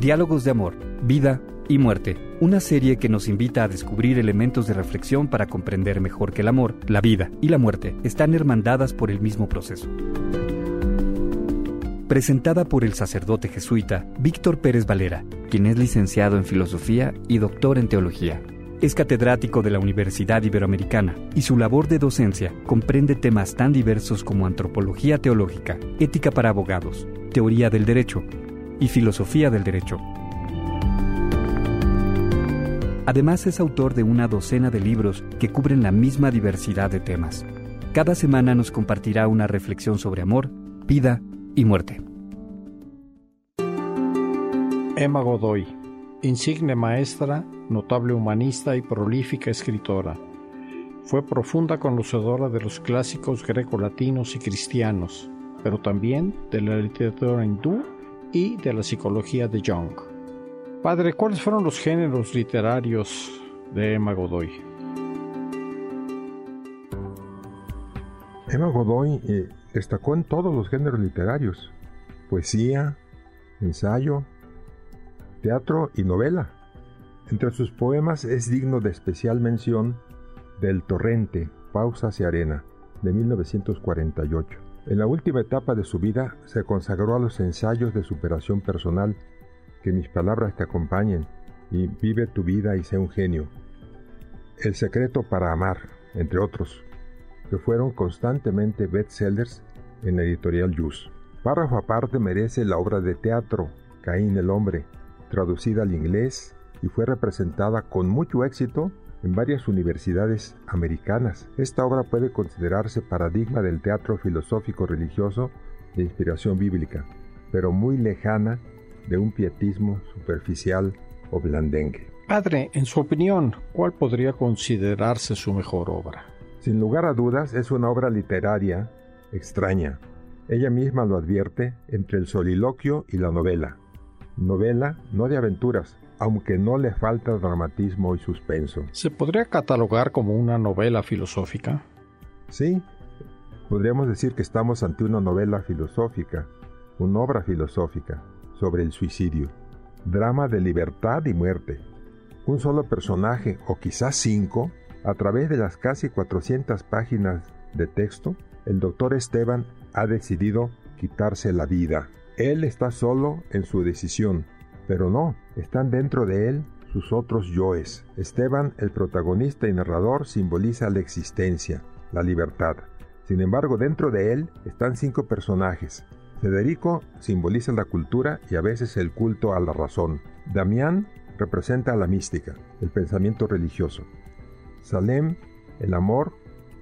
Diálogos de Amor, Vida y Muerte, una serie que nos invita a descubrir elementos de reflexión para comprender mejor que el amor, la vida y la muerte están hermandadas por el mismo proceso. Presentada por el sacerdote jesuita Víctor Pérez Valera, quien es licenciado en Filosofía y doctor en Teología. Es catedrático de la Universidad Iberoamericana y su labor de docencia comprende temas tan diversos como antropología teológica, ética para abogados, teoría del derecho y filosofía del derecho. Además es autor de una docena de libros que cubren la misma diversidad de temas. Cada semana nos compartirá una reflexión sobre amor, vida y muerte. Emma Godoy, insigne maestra, notable humanista y prolífica escritora. Fue profunda conocedora de los clásicos greco-latinos y cristianos, pero también de la literatura hindú y de la psicología de Jung. Padre, ¿cuáles fueron los géneros literarios de Emma Godoy? Emma Godoy eh, destacó en todos los géneros literarios, poesía, ensayo, teatro y novela. Entre sus poemas es digno de especial mención Del Torrente, Pausas y Arena, de 1948. En la última etapa de su vida se consagró a los ensayos de superación personal, que mis palabras te acompañen, y vive tu vida y sé un genio. El secreto para amar, entre otros, que fueron constantemente bestsellers en la editorial Jus. Párrafo aparte merece la obra de teatro Caín el hombre, traducida al inglés y fue representada con mucho éxito en varias universidades americanas. Esta obra puede considerarse paradigma del teatro filosófico religioso de inspiración bíblica, pero muy lejana de un pietismo superficial o blandengue. Padre, en su opinión, ¿cuál podría considerarse su mejor obra? Sin lugar a dudas, es una obra literaria extraña. Ella misma lo advierte entre el soliloquio y la novela. Novela no de aventuras, aunque no le falta dramatismo y suspenso. ¿Se podría catalogar como una novela filosófica? Sí, podríamos decir que estamos ante una novela filosófica, una obra filosófica sobre el suicidio, drama de libertad y muerte. Un solo personaje, o quizás cinco, a través de las casi 400 páginas de texto, el doctor Esteban ha decidido quitarse la vida. Él está solo en su decisión, pero no, están dentro de él sus otros yoes. Esteban, el protagonista y narrador, simboliza la existencia, la libertad. Sin embargo, dentro de él están cinco personajes. Federico simboliza la cultura y a veces el culto a la razón. Damián representa la mística, el pensamiento religioso. Salem, el amor,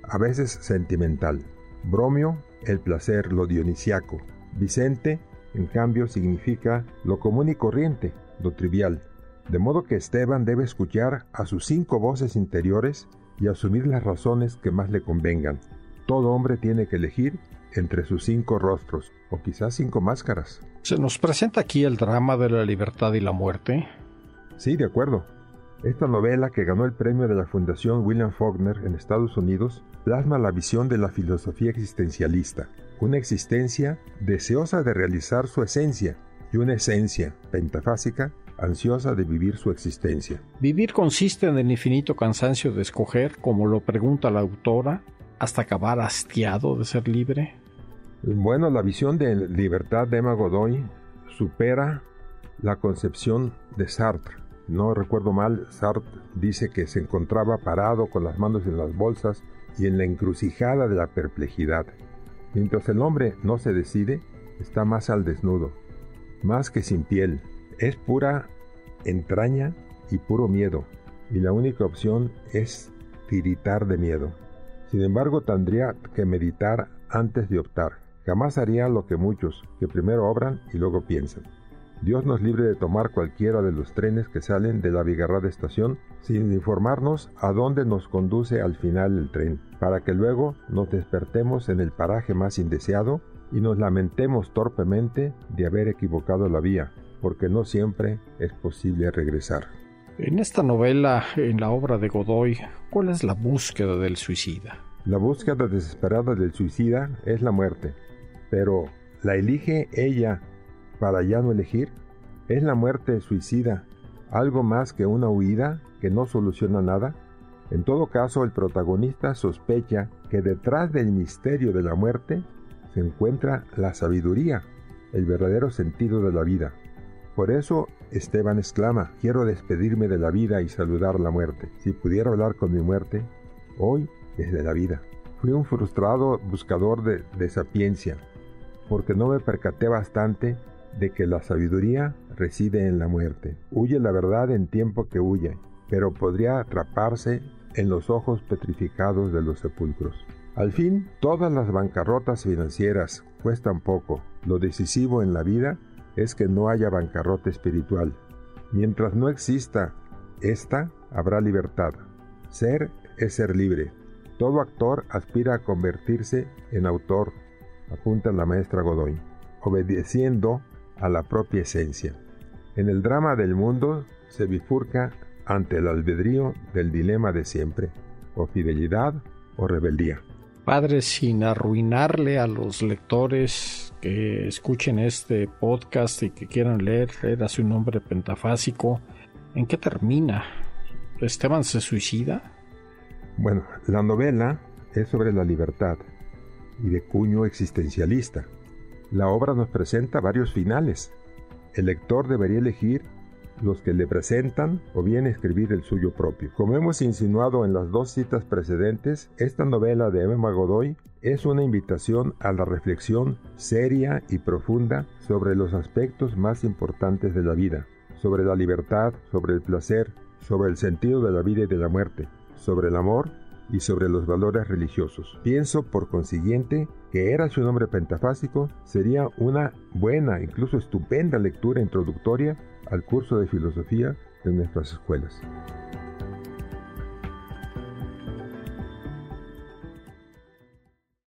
a veces sentimental. Bromio, el placer, lo dionisiaco. Vicente, en cambio, significa lo común y corriente, lo trivial. De modo que Esteban debe escuchar a sus cinco voces interiores y asumir las razones que más le convengan. Todo hombre tiene que elegir entre sus cinco rostros, o quizás cinco máscaras. ¿Se nos presenta aquí el drama de la libertad y la muerte? Sí, de acuerdo. Esta novela, que ganó el premio de la Fundación William Faulkner en Estados Unidos, plasma la visión de la filosofía existencialista, una existencia deseosa de realizar su esencia y una esencia pentafásica ansiosa de vivir su existencia. Vivir consiste en el infinito cansancio de escoger, como lo pregunta la autora, hasta acabar hastiado de ser libre. Bueno, la visión de libertad de Emma Godoy supera la concepción de Sartre. No recuerdo mal, Sartre dice que se encontraba parado con las manos en las bolsas y en la encrucijada de la perplejidad. Mientras el hombre no se decide, está más al desnudo, más que sin piel. Es pura entraña y puro miedo, y la única opción es tiritar de miedo. Sin embargo, tendría que meditar antes de optar. Jamás haría lo que muchos, que primero obran y luego piensan. Dios nos libre de tomar cualquiera de los trenes que salen de la bigarrada estación sin informarnos a dónde nos conduce al final el tren, para que luego nos despertemos en el paraje más indeseado y nos lamentemos torpemente de haber equivocado la vía, porque no siempre es posible regresar. En esta novela, en la obra de Godoy, ¿cuál es la búsqueda del suicida? La búsqueda desesperada del suicida es la muerte, pero ¿la elige ella para ya no elegir? ¿Es la muerte suicida algo más que una huida que no soluciona nada? En todo caso, el protagonista sospecha que detrás del misterio de la muerte se encuentra la sabiduría, el verdadero sentido de la vida. Por eso Esteban exclama, quiero despedirme de la vida y saludar la muerte. Si pudiera hablar con mi muerte, hoy es de la vida. Fui un frustrado buscador de, de sapiencia, porque no me percaté bastante de que la sabiduría reside en la muerte. Huye la verdad en tiempo que huye, pero podría atraparse en los ojos petrificados de los sepulcros. Al fin, todas las bancarrotas financieras cuestan poco. Lo decisivo en la vida es que no haya bancarrota espiritual. Mientras no exista esta, habrá libertad. Ser es ser libre. Todo actor aspira a convertirse en autor, apunta la maestra Godoy, obedeciendo a la propia esencia. En el drama del mundo se bifurca ante el albedrío del dilema de siempre, o fidelidad o rebeldía. Padre, sin arruinarle a los lectores que escuchen este podcast y que quieran leer, leer a su nombre pentafásico, ¿en qué termina? ¿Esteban se suicida? Bueno, la novela es sobre la libertad y de cuño existencialista. La obra nos presenta varios finales. El lector debería elegir los que le presentan o bien escribir el suyo propio. Como hemos insinuado en las dos citas precedentes, esta novela de Emma Godoy es una invitación a la reflexión seria y profunda sobre los aspectos más importantes de la vida, sobre la libertad, sobre el placer, sobre el sentido de la vida y de la muerte, sobre el amor y sobre los valores religiosos. Pienso, por consiguiente, que era su nombre pentafásico sería una buena, incluso estupenda lectura introductoria al curso de filosofía de nuestras escuelas.